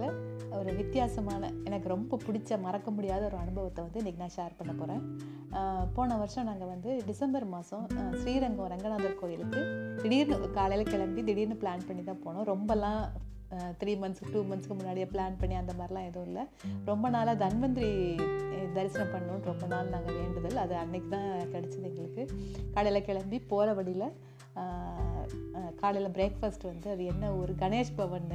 லைஃப்பில் ஒரு வித்தியாசமான எனக்கு ரொம்ப பிடிச்ச மறக்க முடியாத ஒரு அனுபவத்தை வந்து இன்றைக்கி நான் ஷேர் பண்ண போகிறேன் போன வருஷம் நாங்கள் வந்து டிசம்பர் மாதம் ஸ்ரீரங்கம் ரங்கநாதர் கோயிலுக்கு திடீர்னு காலையில் கிளம்பி திடீர்னு பிளான் பண்ணி தான் போனோம். ரொம்பலாம் த்ரீ மந்த்ஸ் டூ மந்த்ஸ்க்கு முன்னாடியே பிளான் பண்ணி அந்த மாதிரிலாம் எதுவும் இல்லை. ரொம்ப நாளாக தன்வந்திரி தரிசனம் பண்ணணும்னு ரொம்ப நாள் நாங்கள் வேண்டுதல். அது அன்னைக்கு தான் கிடச்சிது எங்களுக்கு. காலையில் கிளம்பி போகிற வழியில் காலையில் பிரேக்ஃபாஸ்ட் வந்து அது என்ன ஒரு கணேஷ் பவன்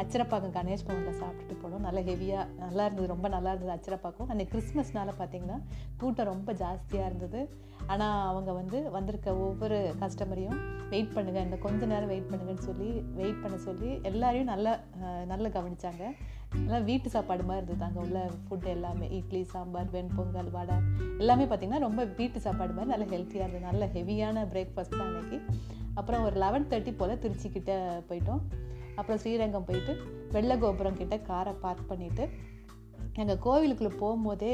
அச்சரப்பாக்கம் கணேஷ் பவனில் சாப்பிட்டுட்டு போனோம். நல்லா ஹெவியாக நல்லா இருந்தது ரொம்ப நல்லா இருந்தது அச்சரப்பாக்கம். அன்றைக்கி கிறிஸ்மஸ்னால பார்த்திங்கன்னா கூட்டம் ரொம்ப ஜாஸ்தியாக இருந்தது. ஆனால் அவங்க வந்து வந்திருக்க ஒவ்வொரு கஸ்டமரையும் வெயிட் பண்ணுங்கள் இந்த கொஞ்ச நேரம் வெயிட் பண்ணுங்கன்னு சொல்லி வெயிட் பண்ண சொல்லி எல்லாரையும் நல்லா நல்லா கவனித்தாங்க நல்லா வீட்டு சாப்பாடு மாதிரி இருந்தது அங்கே உள்ள ஃபுட் எல்லாமே. இட்லி சாம்பார் வெண்பொங்கல் வடை எல்லாமே பார்த்திங்கன்னா ரொம்ப வீட்டு சாப்பாடு மாதிரி நல்லா ஹெல்த்தியாக இருந்தது. நல்ல ஹெவியான பிரேக்ஃபாஸ்ட் தான் அன்றைக்கி அப்புறம் ஒரு லெவன் தேர்ட்டி போல் திருச்சிக்கிட்ட போயிட்டோம். அப்புறம் ஸ்ரீரங்கம் போயிட்டு வெள்ளை கோபுரம் கிட்ட காரை பார்க் பண்ணிவிட்டு எங்கள் கோவிலுக்குள்ளே போகும்போதே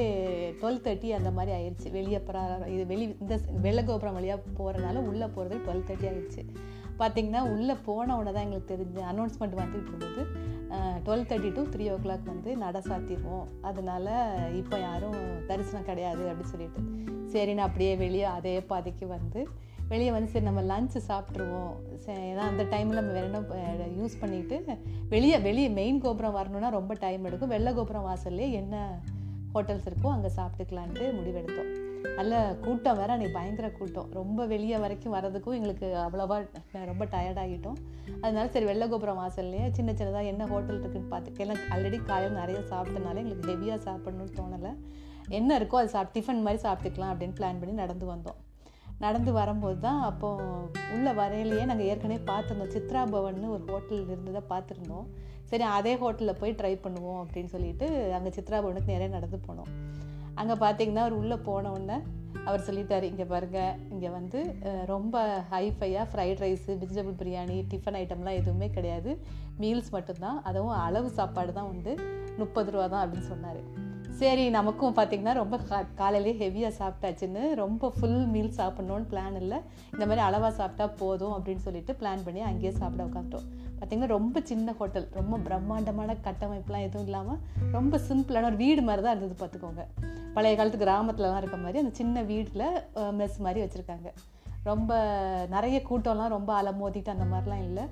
டுவெல் தேர்ட்டி அந்த மாதிரி ஆயிடுச்சு வெளியே இது வெளி இந்த வெள்ளை கோபுரம் வழியாக போகிறனால உள்ளே போகிறது டுவெல் தேர்ட்டி ஆயிடுச்சு பார்த்திங்கன்னா உள்ளே போன உடனே தான் எங்களுக்கு தெரிஞ்சு அனௌன்ஸ்மெண்ட் வந்துட்டு இருந்தது. Twelve thirty to three o'clock வந்து நட சாத்திடுவோம். அதனால் இப்போ யாரும் தரிசனம் கிடையாது அப்படின்னு சொல்லிட்டு. சரின்னு அப்படியே வெளியே அதே பாதைக்கு வந்து வெளியே வந்து சரி நம்ம லஞ்சு சாப்பிட்ருவோம் ஏன்னா அந்த டைமில் நம்ம வேற என்ன யூஸ் பண்ணிவிட்டு வெளியே வெளியே மெயின் கோபுரம் வரணும்னா ரொம்ப டைம் எடுக்கும். வெள்ளை கோபுரம் வாசல்லே என்ன ஹோட்டல்ஸ் இருக்கோ அங்கே சாப்பிட்டுக்கலான்ட்டு முடிவெடுத்தோம். நல்ல கூட்டம் வேற அன்றைக்கி பயங்கர கூட்டம். ரொம்ப வெளியே வரைக்கும் வரதுக்கும் எங்களுக்கு அவ்வளோவா ரொம்ப டயர்டாகிட்டோம் அதனால சரி வெள்ளை கோபுரம் வாசல்லையே சின்ன சின்னதாக என்ன ஹோட்டல் இருக்குன்னு பார்த்து ஏன்னா ஆல்ரெடி காலையில் நிறைய சாப்பிட்டனால எங்களுக்கு ஹெவியாக சாப்பிட்ணுன்னு தோணலை. என்ன இருக்கோ அதை சாப்பிட்டு டிஃபன் மாதிரி சாப்பிட்டுக்கலாம் அப்படின்னு பிளான் பண்ணி நடந்து வந்தோம். நடந்து வரும்போது தான் அப்போது உள்ள வரையிலேயே நாங்கள் ஏற்கனவே பார்த்துருந்தோம். சித்ரா பவன்னு ஒரு ஹோட்டல் இருந்ததை பார்த்துருந்தோம். சரி அதே ஹோட்டலில் போய் ட்ரை பண்ணுவோம் அப்படின்னு சொல்லிட்டு அங்கே சித்ரா பவனுக்கு நிறைய நடந்து போனோம். அங்கே பார்த்தீங்கன்னா அவர் உள்ளே போனவுடனே அவர் சொல்லிட்டார் இங்கே பாருங்க இங்கே வந்து ரொம்ப ஹைஃபையாக fried rice vegetable biryani tiffin ஐட்டம்லாம் எதுவுமே கிடையாது. மீல்ஸ் மட்டும்தான் அதுவும் அளவு சாப்பாடு தான் உண்டு. முப்பது ரூபா தான் அப்படின்னு சொன்னார். சரி நமக்கும் பார்த்திங்கன்னா ரொம்ப கா காலையிலேயே ஹெவியாக சாப்பிட்டாச்சுன்னு ரொம்ப ஃபுல் மீல் சாப்பிட்ணுன்னு பிளான் இல்லை. இந்த மாதிரி அளவாக சாப்பிட்டா போதும் அப்படின்னு சொல்லிட்டு பிளான் பண்ணி அங்கேயே சாப்பிட உட்காந்துட்டோம் பார்த்திங்கன்னா ரொம்ப சின்ன ஹோட்டல் ரொம்ப பிரம்மாண்டமான கட்டமைப்புலாம் எதுவும் இல்லாமல் ரொம்ப சிம்பிளான ஒரு வீடு மாதிரி தான் இருந்தது பார்த்துக்கோங்க பழைய காலத்து கிராமத்துலலாம் இருக்க மாதிரி அந்த சின்ன வீட்டில் மெஸ் மாதிரி வச்சுருக்காங்க. ரொம்ப நிறைய கூட்டம்லாம் ரொம்ப அலமோதிட்டு அந்த மாதிரிலாம் இல்லை.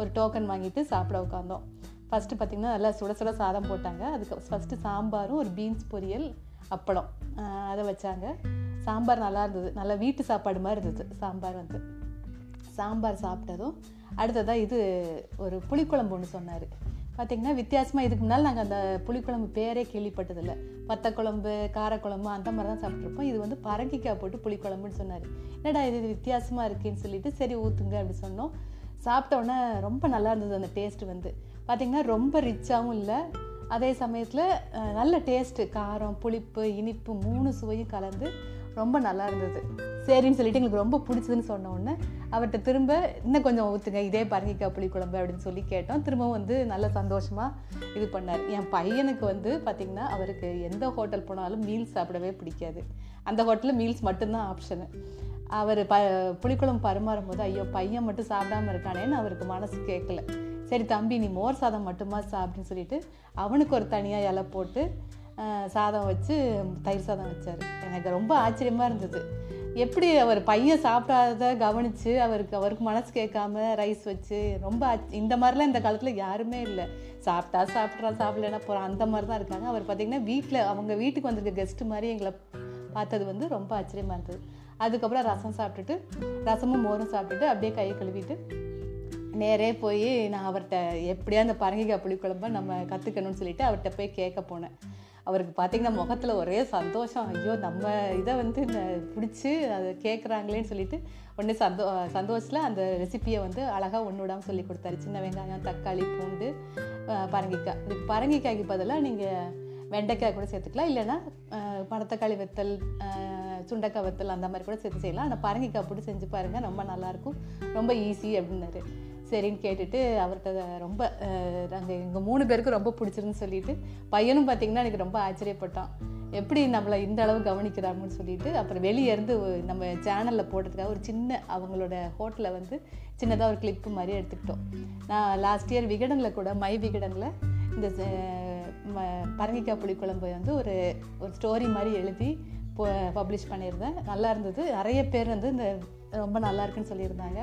ஒரு டோக்கன் வாங்கிட்டு சாப்பிட உட்காந்தோம் ஃபஸ்ட்டு பார்த்திங்கன்னா நல்லா சுட சுட சாதம் போட்டாங்க. அதுக்கு ஃபஸ்ட்டு சாம்பாரும் ஒரு பீன்ஸ் பொரியல் அப்பளம். அதை வச்சாங்க. சாம்பார் நல்லா இருந்தது. நல்லா வீட்டு சாப்பாடு மாதிரி இருந்தது. சாம்பார் வந்து. சாம்பார் சாப்பிட்டதும் அடுத்ததாக இது ஒரு புளிக்குழம்பு ஒன்று சொன்னார். பார்த்திங்கன்னா வித்தியாசமாக இதுக்கு முன்னால் நாங்கள் அந்த புளிக்குழம்பு பேரே கேள்விப்பட்டதில்லை. பத்தக்குழம்பு காரக்குழம்பு அந்த மாதிரி தான் சாப்பிட்ருப்போம் இது வந்து பரங்கிக்காய் போட்டு புளிக்குழம்புன்னு சொன்னார். என்னடா இது வித்தியாசமாக இருக்குன்னு சொல்லிட்டு சரி ஊற்றுங்க அப்படி சொன்னோம். சாப்பிட்டோன்னே ரொம்ப நல்லா இருந்தது அந்த டேஸ்ட் வந்து. பார்த்திங்கன்னா ரொம்ப ரிச்சாகவும் இல்லை. அதே சமயத்தில் நல்ல டேஸ்ட்டு காரம் புளிப்பு இனிப்பு மூணு சுவையும் கலந்து ரொம்ப நல்லா இருந்தது. சரின்னு சொல்லிட்டு எங்களுக்கு ரொம்ப பிடிச்சதுன்னு சொன்ன உடனே அவர்கிட்ட திரும்ப இன்னும் கொஞ்சம் ஊற்றுங்க இதே பரங்கிக்காய் புளி குழம்பு அப்படின்னு சொல்லி கேட்டோம். திரும்பவும் வந்து நல்ல சந்தோஷமாக இது பண்ணார். என் பையனுக்கு வந்து பார்த்திங்கன்னா அவருக்கு எந்த ஹோட்டல் போனாலும் மீல்ஸ் சாப்பிடவே பிடிக்காது. அந்த ஹோட்டலில் மீல்ஸ் மட்டும்தான் ஆப்ஷனு அவர் ப புளிக்குழம்பு பரிமாறும் போது ஐயோ பையன் மட்டும் சாப்பிடாம இருக்கானேன்னு அவருக்கு மனசு கேட்கல சரி தம்பி நீ மோர் சாதம் மட்டுமா சாப்பிட்டுன்னு சொல்லிட்டு அவனுக்கு ஒரு தனியாக இலை போட்டு சாதம் வச்சு தயிர் சாதம் வச்சார். எனக்கு ரொம்ப ஆச்சரியமாக இருந்தது. எப்படி அவர் பையன் சாப்பிடாத கவனித்து அவருக்கு அவருக்கு மனசு கேட்காம ரைஸ் வச்சு ரொம்ப இந்த மாதிரிலாம் இந்த காலத்தில் யாருமே இல்லை. சாப்பிட்டா சாப்பிட்றா சாப்பிடலன்னா போகிறான் அந்த மாதிரி தான் இருக்காங்க. அவர் பார்த்திங்கன்னா வீட்டில் அவங்க வீட்டுக்கு வந்திருக்க கெஸ்ட்டு மாதிரி எங்களை பார்த்தது வந்து ரொம்ப ஆச்சரியமாக இருந்தது. அதுக்கப்புறம் ரசம் சாப்பிட்டுட்டு ரசமும் மோரும் சாப்பிட்டுட்டு அப்படியே கையை கழுவிட்டு நேரே போய் நான் அவர்கிட்ட எப்படியா அந்த பரங்கிக்காய் புளிக்குழம்ப நம்ம கற்றுக்கணும்னு சொல்லிட்டு அவர்கிட்ட போய் கேட்க போனேன். அவருக்கு பார்த்திங்கன்னா முகத்தில் ஒரே சந்தோஷம். ஐயோ நம்ம இதை வந்து பிடிச்சி அதை கேட்குறாங்களேன்னு சொல்லிட்டு ஒன்று சந்தோ சந்தோஷத்தில் அந்த ரெசிப்பியை வந்து அழகாக ஒன்று விடாமல் சொல்லி கொடுத்தாரு. சின்ன வெங்காயம் தக்காளி பூண்டு பரங்கிக்காய். இதுக்கு பரங்கிக்காய்க்கு பதிலாக நீங்கள் வெண்டைக்காய் கூட சேர்த்துக்கலாம். இல்லைன்னா பணத்தக்காளி வெத்தல் சுண்டைக்காய் வெத்தல் அந்த மாதிரி கூட சேர்த்து செய்யலாம். ஆனால் பரங்கிக்காய் போட்டு செஞ்சு பாருங்கள் ரொம்ப நல்லாயிருக்கும் ரொம்ப ஈஸி அப்படின்னாரு. சரின்னு கேட்டுட்டு அவர்கிட்ட ரொம்ப நாங்கள் எங்கள் மூணு பேருக்கும் ரொம்ப பிடிச்சிருன்னு சொல்லிட்டு பையனும் பார்த்திங்கன்னா எனக்கு ரொம்ப ஆச்சரியப்பட்டான். எப்படி நம்மளை இந்த அளவு கவனிக்கிறாங்கன்னு சொல்லிட்டு அப்புறம் வெளியே இருந்து நம்ம சேனலில் போடுறதுக்காக ஒரு சின்ன அவங்களோட ஹோட்டலில் வந்து சின்னதாக ஒரு கிளிப்பு மாதிரி எடுத்துக்கிட்டோம். நான் லாஸ்ட் இயர் விகடனில் கூட மை விகடனில் இந்த ம- பரங்கிக்காய் புளிக்குழம்பு வந்து ஒரு ஒரு ஸ்டோரி மாதிரி எழுதி பப்ளிஷ் பண்ணியிருந்தேன். நல்லா இருந்தது. நிறைய பேர் வந்து இந்த ரொம்ப நல்லா இருக்குன்னு சொல்லியிருந்தாங்க.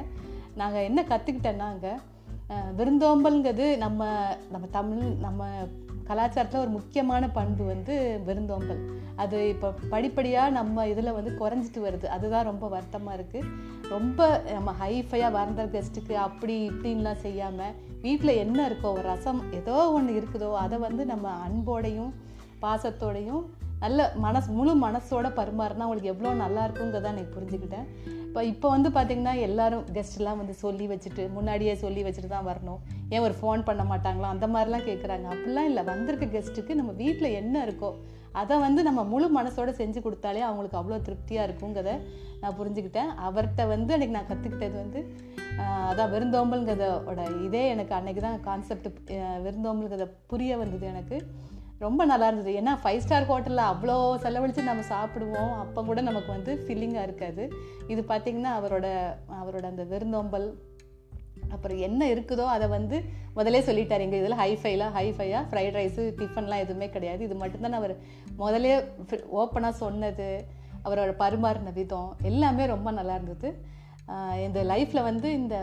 நாங்கள் என்ன கற்றுக்கிட்டேன்னா அங்கே விருந்தோம்பல்ங்கிறது நம்ம நம்ம தமிழ் நம்ம கலாச்சாரத்தில் ஒரு முக்கியமான பண்பு வந்து விருந்தோம்பல். அது இப்போ படிப்படியாக நம்ம இதில் வந்து குறைஞ்சிட்டு வருது. அதுதான் ரொம்ப வருத்தமாக இருக்குது ரொம்ப நம்ம ஹைஃபையாக வரந்த கெஸ்ட்டுக்கு அப்படி இப்படின்லாம் செய்யாமல் வீட்டில் என்ன இருக்கோ ஒரு ரசம் ஏதோ ஒன்று இருக்குதோ அதை வந்து நம்ம அன்போடையும் பாசத்தோடையும் நல்ல மனசு முழு மனசோட பரிமாறினா அவங்களுக்கு எவ்வளோ நல்லா இருக்குங்கிறத எனக்கு புரிஞ்சுக்கிட்டேன். இப்போ இப்போ வந்து பார்த்திங்கன்னா எல்லாரும் கெஸ்ட்லாம் வந்து சொல்லி வச்சுட்டு முன்னாடியே சொல்லி வச்சுட்டு தான் வரணும். ஏன் ஒரு ஃபோன் பண்ண மாட்டாங்களோ அந்த மாதிரிலாம் கேட்குறாங்க அப்படிலாம் இல்லை வந்திருக்க கெஸ்ட்டுக்கு நம்ம வீட்டில் என்ன இருக்கோ அதை வந்து நம்ம முழு மனசோட செஞ்சு கொடுத்தாலே அவங்களுக்கு அவ்வளோ திருப்தியாக இருக்குங்கிறத நான் புரிஞ்சுக்கிட்டேன். அவர்கிட்ட வந்து அன்றைக்கி நான் கற்றுக்கிட்டது வந்து அதான் விருந்தோம்பல்ங்கிறதோட இதே எனக்கு அன்றைக்கி தான் கான்செப்ட் விருந்தோம்பல்ங்கிறத புரிய வந்தது எனக்கு. ரொம்ப நல்லா இருந்தது. ஏன்னா ஃபைவ் ஸ்டார் ஹோட்டலில் அவ்வளோ செலவழித்து நம்ம சாப்பிடுவோம். அப்போ கூட நமக்கு வந்து ஃபில்லிங்காக இருக்காது. இது பார்த்திங்கன்னா அவரோட அவரோட அந்த விருந்தோம்பல் அப்புறம் என்ன இருக்குதோ அதை வந்து முதலே சொல்லிட்டார். எங்கள் இதில் ஹைஃபைலாம் ஹைஃபையாக ஃப்ரைட் ரைஸு டிஃபன்லாம் எதுவுமே கிடையாது. இது மட்டும்தான் அவர் முதலே ஓப்பனாக சொன்னது. அவரோட பரிமாறின விதம் எல்லாமே ரொம்ப நல்லா இருந்தது. இந்த லைஃப்பில் வந்து இந்த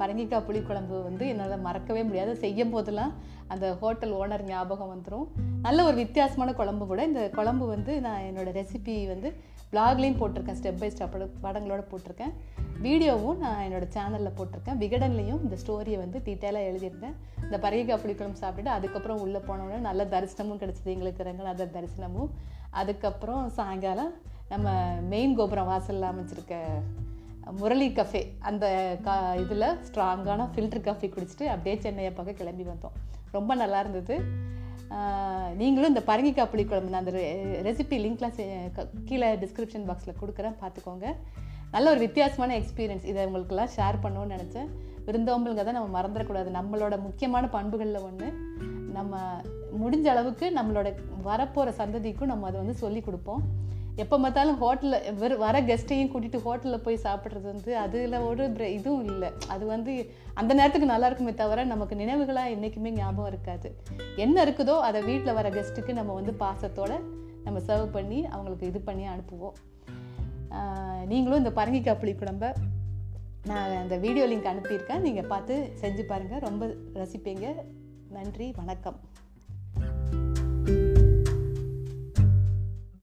பரங்கிக்காய் புளிக்குழம்பு வந்து என்னால் மறக்கவே முடியாது. செய்யும் போதெல்லாம் அந்த ஹோட்டல் ஓனர் ஞாபகம் வந்துடும் நல்ல ஒரு வித்தியாசமான குழம்பு கூட. இந்த குழம்பு வந்து நான் என்னோட ரெசிபி வந்து பிளாக்லேயும் போட்டிருக்கேன். ஸ்டெப் பை ஸ்டெப் படங்களோட போட்டிருக்கேன். வீடியோவும் நான் என்னோட சேனலில் போட்டிருக்கேன். விகடன்லேயும் இந்த ஸ்டோரியை வந்து டீட்டெயிலாக எழுதியிருந்தேன். இந்த பரங்கிக்காய் புளிக்குழம்பு சாப்பிட்டுட்டு அதுக்கப்புறம் உள்ளே போனோடனே நல்ல தரிசனமும் கிடச்சிது எங்களுக்கு ரங்கநாதர் தரிசனமும். அதுக்கப்புறம் சாயங்காலம் நம்ம மெயின் கோபுரம் வாசலில் அமைச்சிருக்க முரளி கஃபே அந்த கா இதில் ஸ்ட்ராங்கான ஃபில்டர் காஃபி குடிச்சிட்டு அப்படியே சென்னையை பார்க்க கிளம்பி வந்தோம். ரொம்ப நல்லா இருந்தது. நீங்களும் இந்த பரங்கிக்காய் புளிக்குழம்பு நான் அந்த ரெசிபி லிங்க்லாம் க- கீழே டிஸ்கிரிப்ஷன் பாக்ஸில் கொடுக்குறேன். பார்த்துக்கோங்க. நல்ல ஒரு வித்தியாசமான எக்ஸ்பீரியன்ஸ் இதை உங்களுக்குலாம் ஷேர் பண்ணணும்னு நினச்சேன். விருந்தோம்பலுங்க நம்ம மறந்துடக்கூடாது. நம்மளோட முக்கியமான பண்புகளில் ஒன்று நம்ம முடிஞ்ச அளவுக்கு நம்மளோட வரப்போகிற சந்ததிக்கும் நம்ம அதை வந்து சொல்லி கொடுப்போம். எப்போ பார்த்தாலும் ஹோட்டலில் வெறும் வர கெஸ்ட்டையும் கூட்டிகிட்டு ஹோட்டலில் போய் சாப்பிட்றது வந்து அதில் ஒரு பிர- இதுவும் இல்லை. அது வந்து அந்த நேரத்துக்கு நல்லா இருக்குமே தவிர நமக்கு நினைவுகளாக என்றைக்குமே ஞாபகம் இருக்காது. என்ன இருக்குதோ அதை வீட்டில் வர கெஸ்ட்டுக்கு நம்ம வந்து பாசத்தோடு நம்ம சர்வ் பண்ணி அவங்களுக்கு இது பண்ணி அனுப்புவோம். நீங்களும் இந்த பரங்கிக்காய் புளி குழம்ப நான் அந்த வீடியோ லிங்க் அனுப்பியிருக்கேன். நீங்கள் பார்த்து செஞ்சு பாருங்கள் ரொம்ப ரசிப்பீங்க. நன்றி வணக்கம்.